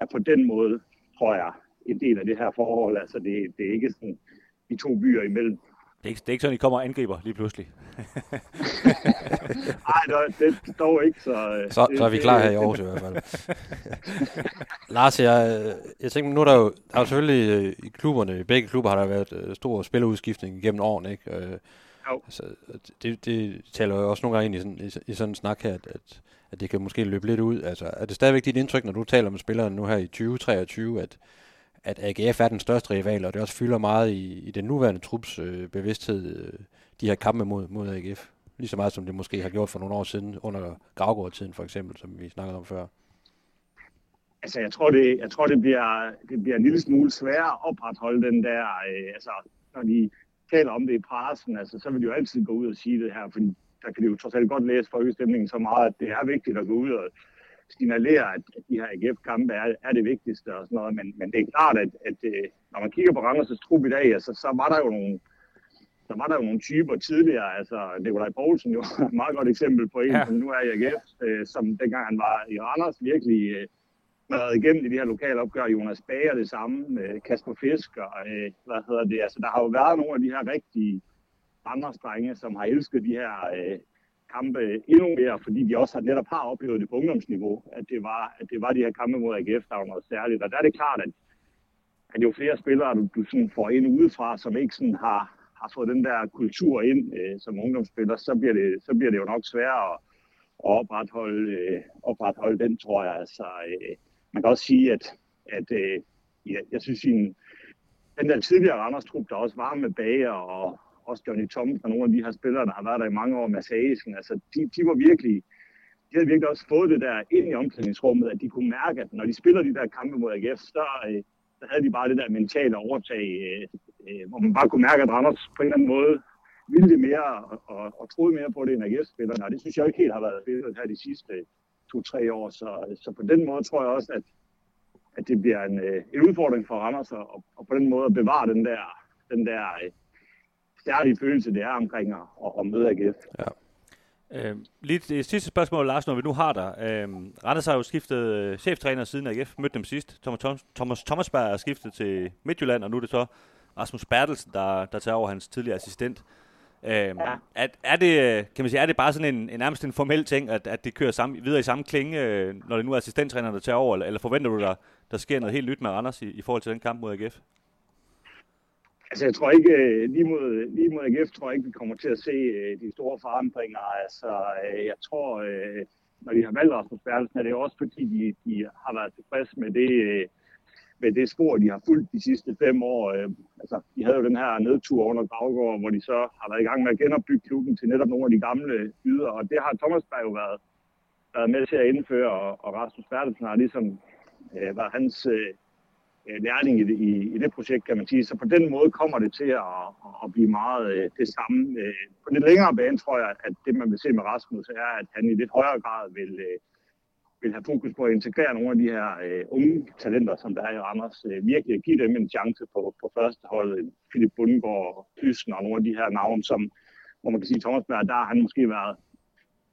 er på den måde, tror jeg, en del af det her forhold. Altså det, det er ikke sådan de to byer imellem. Det er, ikke, det er ikke sådan, I kommer og angriber lige pludselig. <laughs> Nej, det, det dog ikke. Så, øh, så, det, så er vi klar her i Aarhus i hvert fald. <laughs> Lars, jeg, jeg tænker, nu er der jo, der er selvfølgelig øh, i klubberne, i begge klubber har der været øh, stor spillerudskiftning gennem årene, ikke? Jo. Altså, det, det taler jo også nogle gange ind i sådan, i, i sådan en snak her, at, at, at det kan måske løbe lidt ud. Altså, er det stadigvæk dit indtryk, når du taler med spillerne nu her i 2023, at, at AGF er den største rival, og det også fylder meget i, i den nuværende trups øh, bevidsthed, øh, de her kampe mod, mod AGF. Lige så meget som det måske har gjort for nogle år siden, under Gravgaard-tiden for eksempel, som vi snakkede om før. Altså, jeg tror, det, jeg tror, det, bliver, det bliver en lille smule sværere at opretholde den der, øh, altså, når de taler om det i pressen, altså, så vil de jo altid gå ud og sige det her, fordi der kan de jo trods alt godt læse folkestemningen så meget, at det er vigtigt at gå ud og signalerer, at, de her AGF-kampe er, er det vigtigste og sådan noget, men, men det er klart, at, at øh, når man kigger på Randers' trup i dag, altså, så var der jo nogle, så var der jo nogle typer tidligere, altså Nikolaj Poulsen jo <laughs> et meget godt eksempel på en, ja. som nu er i AGF, øh, som dengang han var i Randers, virkelig øh, været igennem i de her lokale opgør. Jonas Bager det samme, med Kasper Fisk og øh, hvad hedder det. Altså der har jo været nogle af de her rigtige Randers-drenge, som har elsket de her øh, kampe endnu mere, fordi de også har, netop har oplevet det på ungdomsniveau, at det var, at det var de her kampe mod AGF, der var noget særligt. Og der er det klart, at, at jo flere spillere, du, du sådan får ind udefra, som ikke sådan har, har fået den der kultur ind øh, som ungdomsspiller, så bliver, det, så bliver det jo nok sværere at, at opretholde, øh, opretholde den, tror jeg. Altså, øh, man kan også sige, at, at øh, ja, jeg synes, at den der tidligere Randers-trup, der også var med Bager og, også Johnny Thompson og nogle af de her spillere, der har været der i mange år med Saisen, altså de, de var virkelig, de havde virkelig også fået det der ind i omklædningsrummet, at de kunne mærke, at når de spiller de der kampe mod AGF, så, øh, så havde de bare det der mentale overtag, øh, øh, hvor man bare kunne mærke, at Randers på en eller anden måde ville det mere og, og, og troede mere på det end AGF-spillerne, og det synes jeg ikke helt har været billedet her de sidste to-tre år, så, så på den måde tror jeg også, at, at det bliver en, øh, en udfordring for Randers, og, og på den måde at bevare den der, den der øh, særlige følelse, det er omkring at, at møde AGF. Ja. Øh, lige det sidste spørgsmål, Lars, når vi nu har dig. Øh, Randers har jo skiftet øh, cheftræner siden AGF, mødte dem sidst. Thomas, Thomas, Thomas Thomasberg er skiftet til Midtjylland, og nu er det så Rasmus Bertelsen, der, der tager over hans tidligere assistent. Øh, ja. er, er, det, kan man sige, er det bare sådan en, en nærmest en formel ting, at, at det kører samme, videre i samme klinge, øh, når det nu er assistenttræner, der tager over, eller, eller forventer du, der, der sker noget helt nyt med Randers i, i forhold til den kamp mod AGF? Altså, jeg tror ikke, øh, lige mod, lige mod AGF, tror jeg ikke, vi kommer til at se øh, de store forandringer. Altså, øh, jeg tror, når de har valgt Rasmus Bertelsen, er det også fordi, de, de har været tilfredse med det, med det spor, de har fulgt de sidste fem år. Altså, de havde jo den her nedtur under Gravgaard, hvor de så har været i gang med at genopbygge klubben til netop nogle af de gamle yder, og det har Thomas Berg jo været, været med til at indføre, og, og Rasmus Bertelsen har ligesom øh, været hans øh, Øh, lærling i i, i det projekt, kan man sige. Så på den måde kommer det til at, at blive meget øh, det samme. Øh, på lidt længere bane tror jeg, at det man vil se med Rasmus er, at han i lidt højere grad vil, vil have fokus på at integrere nogle af de her øh, unge talenter, som der er i Randers. Øh, virkelig give dem en chance på, på første hold. Philip Bundgaard, Thyssen og nogle af de her navne, som hvor man kan sige, Thomas Berg, der har han måske været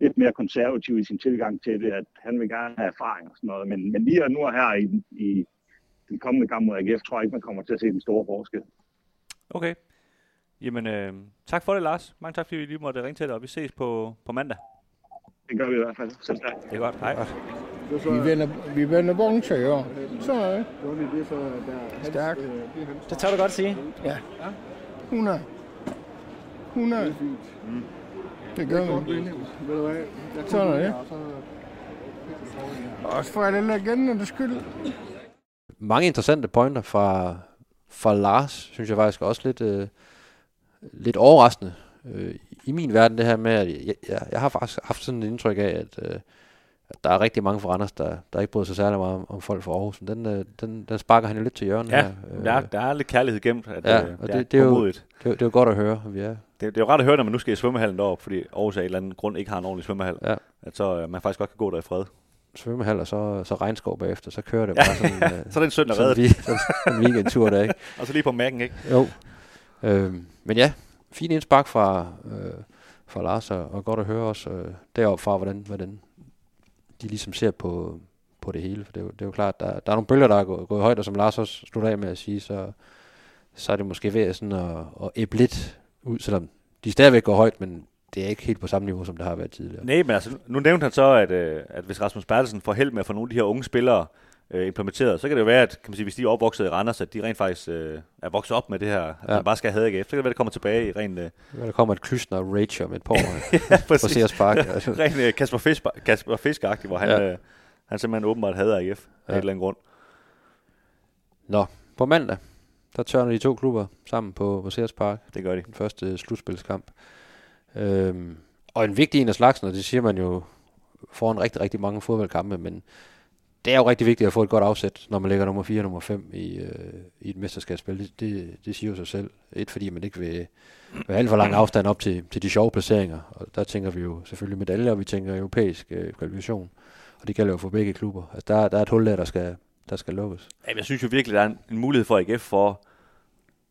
lidt mere konservativ i sin tilgang til det, at han vil gerne have erfaring og sådan noget. Men, men lige nu og her i, i den kommende kamp mod AGF, tror jeg ikke, man kommer til at se den store forskel. Okay. Jamen, øh, tak for det, Lars. Mange tak, fordi vi lige måtte ringe til dig, og vi ses på, på mandag. Det gør vi i hvert fald. Selv tak. Det er godt. Hej. Vi vender, vi vender vogntøj i år. Så er det. Stærk. Det tør du godt sige. Ja. 100. 100. Mm. Det gør vi. Sådan er det. Også for alle legendernes skyld. Mange interessante pointer fra, fra Lars, synes jeg faktisk også lidt, øh, lidt overraskende. Øh, I min verden det her med, at jeg, jeg, jeg har faktisk haft sådan et indtryk af, at, øh, at der er rigtig mange fra Randers, der, der ikke bryder sig særlig meget om, om folk fra Aarhus. Men den, øh, den, den sparker han jo lidt til hjørnet ja, her. Øh, der, er, der er lidt kærlighed gemt. At, ja, øh, og det, det, det, er jo, det, det er jo godt at høre. Vi er. Det, det er jo ret at høre, når man nu skal i svømmehallen deroppe, fordi Aarhus af en eller anden grund ikke har en ordentlig svømmehal. Ja. At så øh, man faktisk godt kan gå der i fred svømmehal, og så, så regnskov bagefter, så kører det <laughs> bare sådan... ja, øh, så er det en søndag reddet. Vi, en weekendtur der, ikke? <laughs> og så lige på mærken, ikke? Jo. Øh, men ja, fin indspark fra, øh, fra Lars, og, og godt at høre også øh, deroppe fra, hvordan, hvordan de ligesom ser på, på det hele. For det er jo, det er jo klart, der, der er nogle bølger, der er gået, gået højt, og som Lars også slutter af med at sige, så, så er det måske ved sådan at, at æble lidt ud, selvom de stadigvæk går højt, men det er ikke helt på samme niveau, som det har været tidligere. Nej, men altså, nu nævnte han så, at, øh, at hvis Rasmus Bertelsen får held med at få nogle af de her unge spillere øh, implementeret, så kan det jo være, at kan man sige, hvis de er opvokset i Randers, at de rent faktisk øh, er vokset op med det her, at ja. man bare skal have AGF. Så kan det være, at det kommer tilbage i ren... Øh... Ja, der kommer et Klysner og Rage om et par år <laughs> ja, på Sears Park. Altså. ren øh, Kasper, Fisk, Kasper fisk hvor han, ja. øh, han simpelthen åbenbart havde AGF af ja. et eller andet grund. Nå, på mandag, der tørner de to klubber sammen på, på Sears Park. Det gør de. Den første slutspilskamp. Øhm, og en vigtig en af slagsen, og det siger man jo foran rigtig, rigtig mange fodboldkampe, men det er jo rigtig vigtigt at få et godt afsæt, når man ligger nummer 4 og nummer 5 i, øh, i et mesterskabsspil. Det, det, det siger jo sig selv. Et, fordi man ikke vil, være alt for lang afstand op til, til de sjove placeringer, og der tænker vi jo selvfølgelig medaljer, og vi tænker europæisk øh, kvalifikation, og det gælder jo for begge klubber. Altså der, der er et hul der, der skal, der skal lukkes. Jamen, jeg synes jo virkelig, der er en, en mulighed for AGF for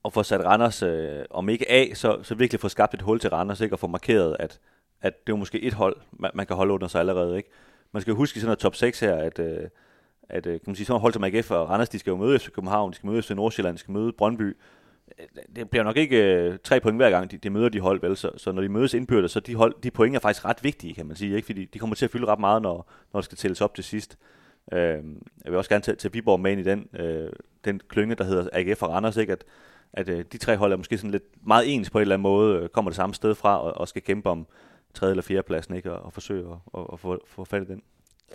at få sat Randers, øh, om ikke af, så, så virkelig få skabt et hul til Randers, ikke? og få markeret, at at det er måske et hold, man, man kan holde under sig allerede. Ikke? Man skal huske i sådan noget top 6 her, at, øh, at øh, kan man sige, sådan hold som AGF og Randers, de skal jo møde FC København, de skal møde FC Nordsjælland, de skal møde Brøndby. Øh, det bliver nok ikke øh, tre point hver gang, de, de møder de hold, vel? Så, så når de mødes indbyrdes, så de, hold, de point er faktisk ret vigtige, kan man sige, ikke? fordi de kommer til at fylde ret meget, når, når det skal tælles op til sidst. Øh, jeg vil også gerne tage, tage Viborg med ind i den, øh, den klynge, der hedder AGF og Randers, ikke? at, at øh, de tre hold er måske sådan lidt meget ens på en eller anden måde, øh, kommer det samme sted fra og, og skal kæmpe om, tredje eller fjerde pladsen, ikke? Og, og forsøge at, at, at få, få fat i den.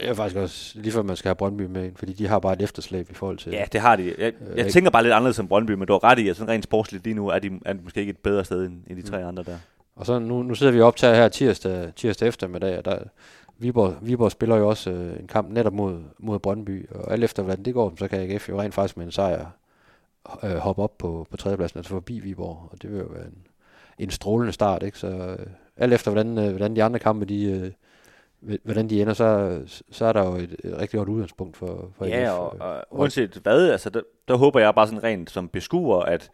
Jeg er faktisk også lige før man skal have Brøndby med ind, fordi de har bare et efterslæb i forhold til... Ja, det har de. Jeg, øh, jeg tænker bare lidt anderledes som Brøndby, men du har ret i, at sådan rent sportsligt lige nu er de, er de måske ikke et bedre sted end, end de tre mm. andre der. Og så nu, nu sidder vi op til her tirsdag, tirsdag eftermiddag, og der, Viborg, Viborg spiller jo også øh, en kamp netop mod, mod Brøndby, og alt efter hvordan det går, så kan AGF jo rent faktisk med en sejr øh, hoppe op på, på tredjepladsen, altså forbi Viborg, og det vil jo være en, en strålende start, ikke? Så øh, alt efter hvordan, øh, hvordan de andre kampe, de, øh, hvordan de ender, så, så er der jo et, et rigtig godt udgangspunkt for, for Ja, og, og uanset hvad, altså der, der håber jeg bare sådan rent som beskuer, at,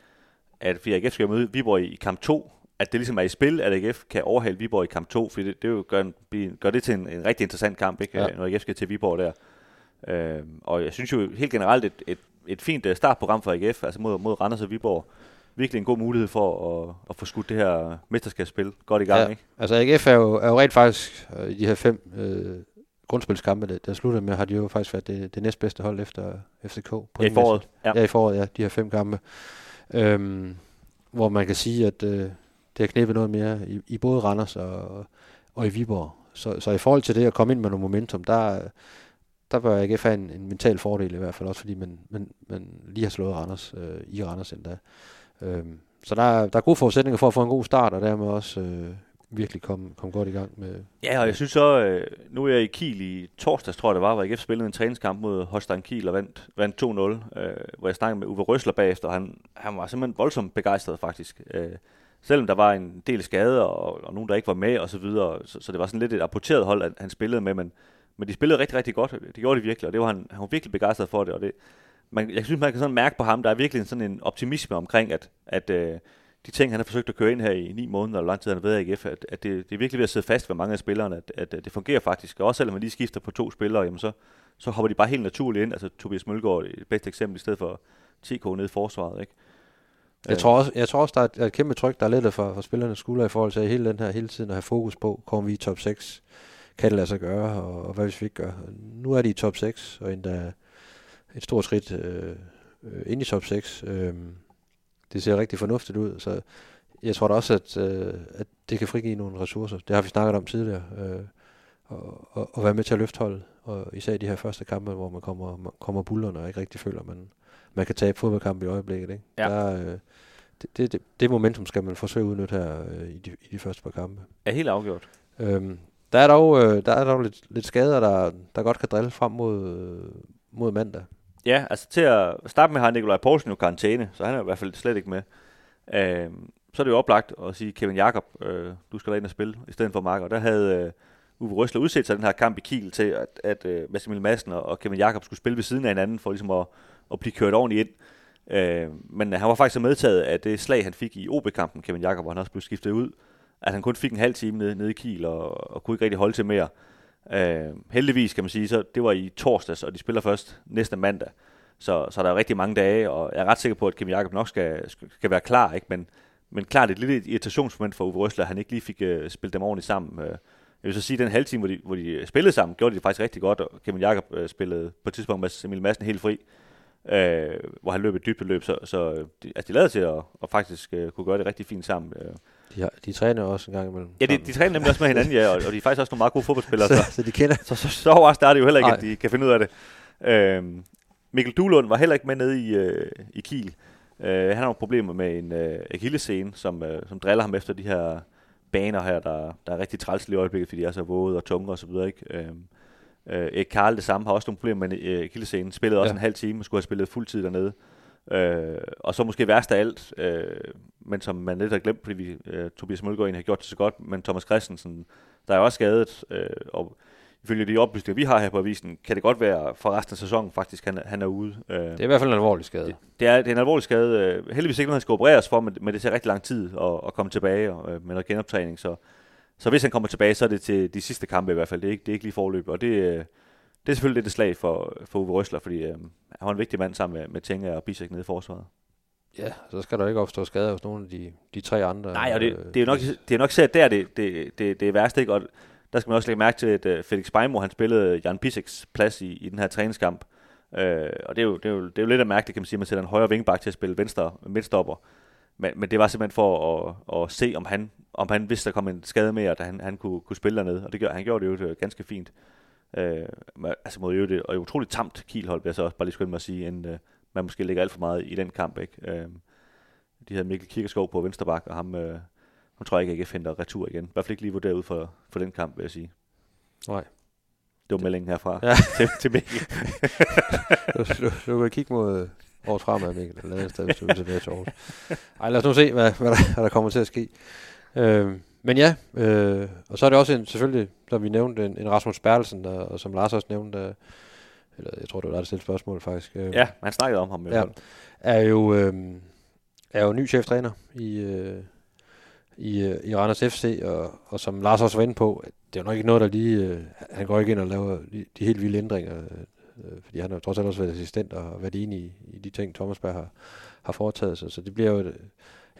at AGF skal møde Viborg i kamp 2, at det ligesom er i spil, at AGF kan overhale Viborg i kamp 2, for det, det jo gør, en, gør det til en, en rigtig interessant kamp, ikke? Ja. når AGF skal til Viborg der. Øh, og jeg synes jo helt generelt, et, et, et fint øh, startprogram for AGF, altså mod, mod Randers og Viborg. Virkelig en god mulighed for at, at få skudt det her mesterskabsspil godt i gang, Ja. ikke? Altså AGF er jo, er jo rent faktisk øh, i de her fem øh, grundspilskampe, der, der sluttede med, har de jo faktisk været det, det næstbedste hold efter FCK. Ja, i foråret. Ja. ja, i foråret, ja, de her fem kampe. Øhm, hvor man kan sige, at øh, det har knæppet noget mere i, i både Randers og, og i Viborg. Så, så i forhold til det at komme ind med noget momentum, der, der bør AGF have en, en mental fordel i hvert fald, også fordi man, man, man lige har slået Randers øh, i Randers endda. Øhm, så der, er- der er gode forudsætninger for at få en god start, og dermed også øh, virkelig komme kom godt i gang med... Ja, og jeg synes så, øh, nu er jeg i Kiel i torsdags, tror jeg det var, hvor AGF spillede en træningskamp mod Holstein Kiel og vandt, vandt 2-0, øh, hvor jeg snakkede med Uwe Røsler bagefter, og han, han var simpelthen voldsomt begejstret faktisk. Øh, selvom der var en del skader, og, og nogen, der ikke var med og så videre, så, så det var sådan lidt et apporteret hold, at han spillede med, men, men de spillede rigtig, rigtig godt. Det gjorde de virkelig, og det var han, han var virkelig begejstret for det, og det, man, jeg synes, man kan sådan mærke på ham, der er virkelig sådan en optimisme omkring, at, at øh, de ting, han har forsøgt at køre ind her i ni måneder, eller lang tid han har været i AGF, at, at det, det er virkelig ved at sidde fast ved mange af spillerne, at, at, at det fungerer faktisk. Og også selvom man lige skifter på to spillere, jamen så, så hopper de bare helt naturligt ind. Altså Tobias Mølgaard er et bedste eksempel, i stedet for TK nede i forsvaret. Ikke? Jeg tror, også, jeg tror også, der er et, et kæmpe tryk, der er lidt for, for spillernes skuldre i forhold til hele den her hele tiden at have fokus på, kommer vi i top 6, kan det lade sig gøre, og, og hvad hvis vi ikke gør. Nu er de i top 6, og endda et stort skridt øh, ind i top 6. Øh, det ser rigtig fornuftigt ud, så jeg tror da også, at, øh, at det kan frigive nogle ressourcer. Det har vi snakket om tidligere. Øh, og, og, og være med til at løfte holdet, og især i de her første kampe, hvor man kommer, man kommer bullerne og ikke rigtig føler, at man, man kan tabe fodboldkampe i øjeblikket. Ikke? Ja. Der, øh, det, det, det, det momentum skal man forsøge at udnytte her øh, i, de, i de første par kampe. Er helt afgjort. Øhm, der er dog, øh, der er dog lidt, lidt skader, der, der godt kan drille frem mod, øh, mod mandag. Ja, altså til at starte med har Nikolaj Poulsen jo karantæne, så han er i hvert fald slet ikke med. Øh, så er det jo oplagt at sige, Kevin Jakob, øh, du skal da ind og spille, i stedet for Mark. Og der havde øh, Uwe Røsler udset sig den her kamp i Kiel til, at, at øh, Massimil Madsen og, og Kevin Jakob skulle spille ved siden af hinanden, for ligesom at, at blive kørt ordentligt ind. Øh, men han var faktisk så medtaget af det slag, han fik i OB-kampen, Kevin Jakob, hvor han også blev skiftet ud, at han kun fik en halv time nede, nede i Kiel, og, og kunne ikke rigtig holde til mere. Øh, heldigvis kan man sige, så det var i torsdags, og de spiller først næste mandag. Så, så der er rigtig mange dage, og jeg er ret sikker på, at Kim Jakob nok skal, skal være klar, ikke? Men, men klart et lille irritationsmoment for Uwe Røsler, at han ikke lige fik øh, spillet dem ordentligt sammen. Øh, jeg vil så sige, at den halve time, hvor de, hvor de spillede sammen, gjorde de det faktisk rigtig godt, og Kevin Jakob øh, spillede på et tidspunkt med Emil Madsen helt fri, øh, hvor han løb et dybt løb, så, så øh, de, altså, de lavede til at, og faktisk øh, kunne gøre det rigtig fint sammen. Øh. De, har, de træner også en gang imellem. ja, de, de træner nemlig også med hinanden, ja, og, og de er faktisk også nogle meget gode fodboldspillere, så, så, så de kender. så, så, så overrasket er det jo heller ikke, Nej. at de kan finde ud af det. Øhm, Mikkel Duhlund var heller ikke med nede i, øh, i Kiel. Øh, han har nogle problemer med en øh, akillescene, som, øh, som driller ham efter de her baner her, der, der er rigtig træls i øjeblikket, fordi de er så våde og tunge og så videre. Ikke? Øhm, øh, Erik Karl det samme har også nogle problemer med øh, akillescenen. Spillede også Ja. en halv time og skulle have spillet fuldtid dernede. Øh, og så måske værst af alt, øh, men som man lidt har glemt, fordi vi, øh, Tobias Mølgaard egentlig har gjort det så godt, men Thomas Christensen, der er også skadet, øh, og ifølge de oplysninger, vi har her på avisen, kan det godt være for resten af sæsonen faktisk, han, er- han er ude. Øh, Det er i hvert fald en alvorlig skade. det, det, er, det er en alvorlig skade. Øh, heldigvis ikke noget, han skal opereres for, men, men det tager rigtig lang tid at, at komme tilbage og, øh, med noget genoptræning. Så, så hvis han kommer tilbage, så er det til de sidste kampe i hvert fald. Det er ikke, det er ikke lige forløb. Og det, øh, det er selvfølgelig lidt et slag for, for Uwe Røsler, fordi øh, han var en vigtig mand sammen med, med Tenga og Bisek nede i forsvaret. Ja, så skal der ikke opstå skader hos nogle af de, de tre andre. Nej, og det, øh, det er jo nok, det er nok selv der, det, det, det, det er værst, ikke? Og der skal man også lægge mærke til, at uh, Felix Beimo, han spillede Jan Piseks plads i, i den her træningskamp. Uh, og det er, jo, det, er jo, det er jo lidt af mærkeligt, kan man sige, at man sætter en højre vingbak til at spille venstre midtstopper. Men, men det var simpelthen for at, at se, om han, om han vidste, der kom en skade mere, at han, han kunne, kunne spille dernede. Og det gjorde, han gjorde det jo øh, ganske fint. Uh, altså mod jo det, og et utroligt tamt kielhold, vil jeg så også bare lige skynde mig at sige, end uh, man måske lægger alt for meget i den kamp. Ikke? Uh, de havde Mikkel Kirkeskov på venstre bak, og ham, øh, ham tror jeg ikke, AGF henter retur igen. I hvert fald ikke lige vurderet ud for, for den kamp, vil jeg sige. Nej. Det var meldingen herfra Ja. <laughs> til, til Mikkel. du, du, du kan kigge mod Aarhus fremad, Mikkel, eller andet sted, hvis du vil tilbage til Aarhus. Ej, lad os nu se, hvad, hvad, der, hvad der kommer til at ske. Øh, men ja, øh, og så er det også en, selvfølgelig, der vi nævnte, en, en Rasmus Bertelsen, der, og som Lars også nævnte, øh, eller jeg tror, det var der, der stillede spørgsmål faktisk. Øh, ja, han snakkede om ham i hvert Ja. fald. er jo, øh, er jo ny cheftræner i, øh, i, øh, i Randers FC, og, og som Lars også var inde på, det er jo nok ikke noget, der lige... Øh, han går ikke ind og laver de, de helt vilde ændringer, øh, fordi han har trods alt også været assistent og været enig i, i de ting, Thomas Berg har, har foretaget sig. Så det bliver jo et,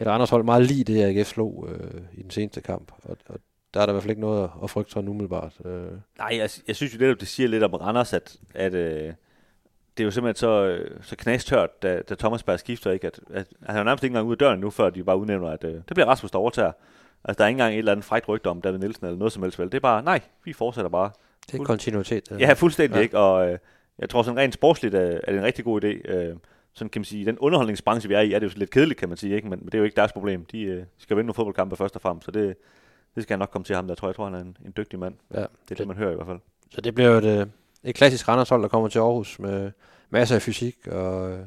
et Randers hold meget lige det, AGF slog øh, i den seneste kamp, og, og der er der i hvert fald ikke noget at, frygte sådan umiddelbart. Øh. Nej, jeg, jeg synes jo netop, det siger lidt om Randers, at, at øh, det er jo simpelthen så, øh, så knastørt, da, da Thomas Berg skifter, ikke? At, at, at han er nærmest ikke engang ude af døren nu, før de bare udnævner, at øh, det bliver Rasmus, der overtager. Altså, der er ikke engang et eller andet frækt rygte om David Nielsen eller noget som helst vel. Det er bare, nej, vi fortsætter bare. Det er kontinuitet. Ja, fuldstændig ja. ikke, og øh, jeg tror sådan rent sportsligt er, er det en rigtig god idé. Øh, sådan kan man sige, den underholdningsbranche, vi er i, er det jo lidt kedeligt, kan man sige, ikke? Men, men det er jo ikke deres problem. De øh, skal vinde nogle fodboldkampe først og fremmest, så det, det skal jeg nok komme til ham, der tror jeg, tror han er en, en dygtig mand. Ja. Det er det, man hører i hvert fald. Så det bliver jo et, øh, et klassisk Randershold, der kommer til Aarhus med masser af fysik og øh,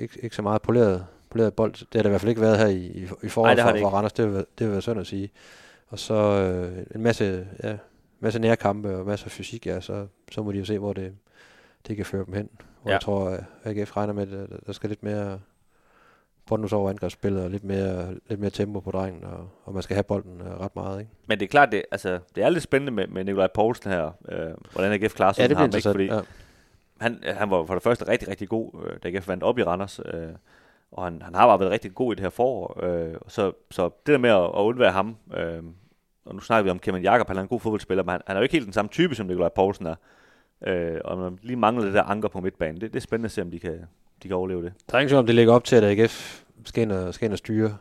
ikke, ikke så meget poleret, poleret bold. Det har det i hvert fald ikke været her i, i, i forhold for, for Randers, det vil, det vil være synd at sige. Og så øh, en masse, ja, masse nærkampe og masser af fysik, ja, så, så må de jo se, hvor det, det kan føre dem hen. Hvor ja. jeg tror, at AGF regner med, at der skal lidt mere Brøndus over angrebsspillet og lidt mere, lidt mere tempo på drengen, og, og man skal have bolden uh, ret meget. Ikke? Men det er klart, det, altså, det er lidt spændende med, med Nikolaj Poulsen her, øh, hvordan AGF klarer sig. Ja, det ham, ikke, fordi ja. han, han var for det første rigtig, rigtig god, øh, da AGF vandt op i Randers, øh, og han, han har bare været rigtig god i det her forår. Øh, så, så det der med at, at undvære ham, øh, og nu snakker vi om Kevin Jakob, han er en god fodboldspiller, men han, han er jo ikke helt den samme type, som Nikolaj Poulsen er. Øh, og man lige mangler det der anker på midtbanen. Det, det er spændende at se, om de kan, de kan overleve det. Der er ingen om det ligger op til, at AGF skal ind og, skal ind og styre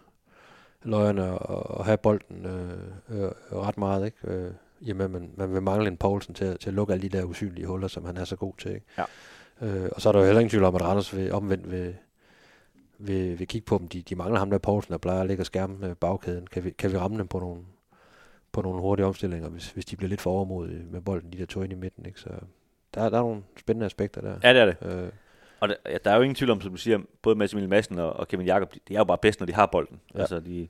løjerne og, og have bolden øh, øh, ret meget. Ikke? Øh, jamen, man, man vil mangle en Poulsen til, til at lukke alle de der usynlige huller, som han er så god til. Ikke? Ja. Øh, og så er der jo heller ingen tvivl om, at Randers vil omvendt vil, vil, vil kigge på dem. De, de mangler ham der Poulsen, der plejer at lægge skærmen med bagkæden. Kan vi, kan vi ramme dem på nogle, på nogle hurtige omstillinger, hvis, hvis de bliver lidt for overmodige med bolden, de der to ind i midten. Ikke? Så der, der er nogle spændende aspekter der. Ja, det er det. Øh, og der, ja, der er jo ingen tvivl om, som du siger, både Mads Emil Madsen og, og Kevin Jakob, de, de er jo bare bedst, når de har bolden. Ja. Altså, de,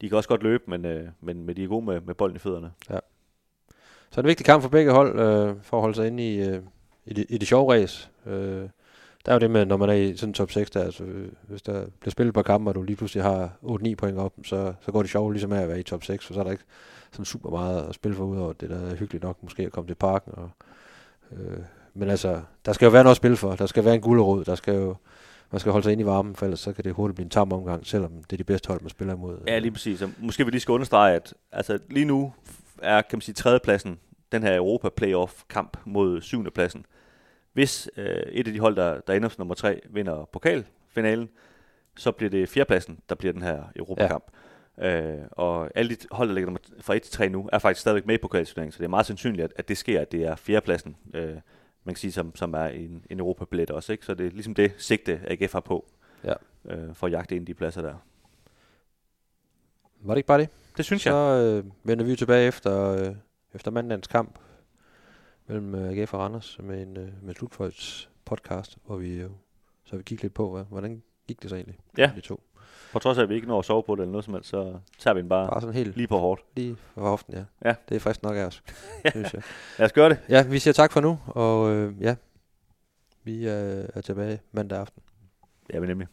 de kan også godt løbe, men, øh, men, men de er gode med, med bolden i fødderne. Ja. Så en vigtig kamp for begge hold, øh, for at holde sig inde i, øh, i, det, i det sjove race. Øh, der er jo det med, når man er i sådan en top 6, der, altså, øh, hvis der bliver spillet på kampe, og du lige pludselig har 8-9 point op, så, så går det sjovt ligesom med at være i top 6, for så er der ikke sådan super meget at spille for ud over det, der er hyggeligt nok måske at komme til parken og øh, men altså, der skal jo være noget at spille for. Der skal være en gulerod. Der skal jo, man skal holde sig ind i varmen, for ellers så kan det hurtigt blive en tam omgang, selvom det er de bedste hold, man spiller imod. Ja, lige præcis. Og måske vi lige skal understrege, at altså, lige nu er, kan man sige, tredjepladsen den her Europa Playoff kamp mod syvende pladsen. Hvis øh, et af de hold, der, der ender som nummer tre, vinder pokalfinalen, så bliver det fjerdepladsen, der bliver den her Europakamp. Ja. Øh, og alle de hold, der ligger fra 1 til 3 nu, er faktisk stadigvæk med i pokalturneringen, så det er meget sandsynligt, at, at det sker, at det er fjerdepladsen, øh, man kan sige, som, som er en, en Europa-billet også. Ikke? Så det er ligesom det sigte, AGF har på, ja. øh, for at jagte ind de pladser der. Var det ikke bare det? Det synes så, jeg. Så øh, vender vi tilbage efter, øh, efter mandagens kamp mellem øh, AGF og Randers med en øh, med slutfolds podcast, hvor vi øh, så vi kigge lidt på, hvad, hvordan gik det så egentlig? Ja. De to. På trods af, at vi ikke når at sove på det eller noget som helst, så tager vi den bare, bare sådan helt lige på hårdt. Lige for hoften, ja. ja. Det er frisk nok af os, <laughs> synes jeg. Lad os gøre det. Ja, vi siger tak for nu, og øh, ja, vi er, er tilbage mandag aften. Ja, vi nemlig.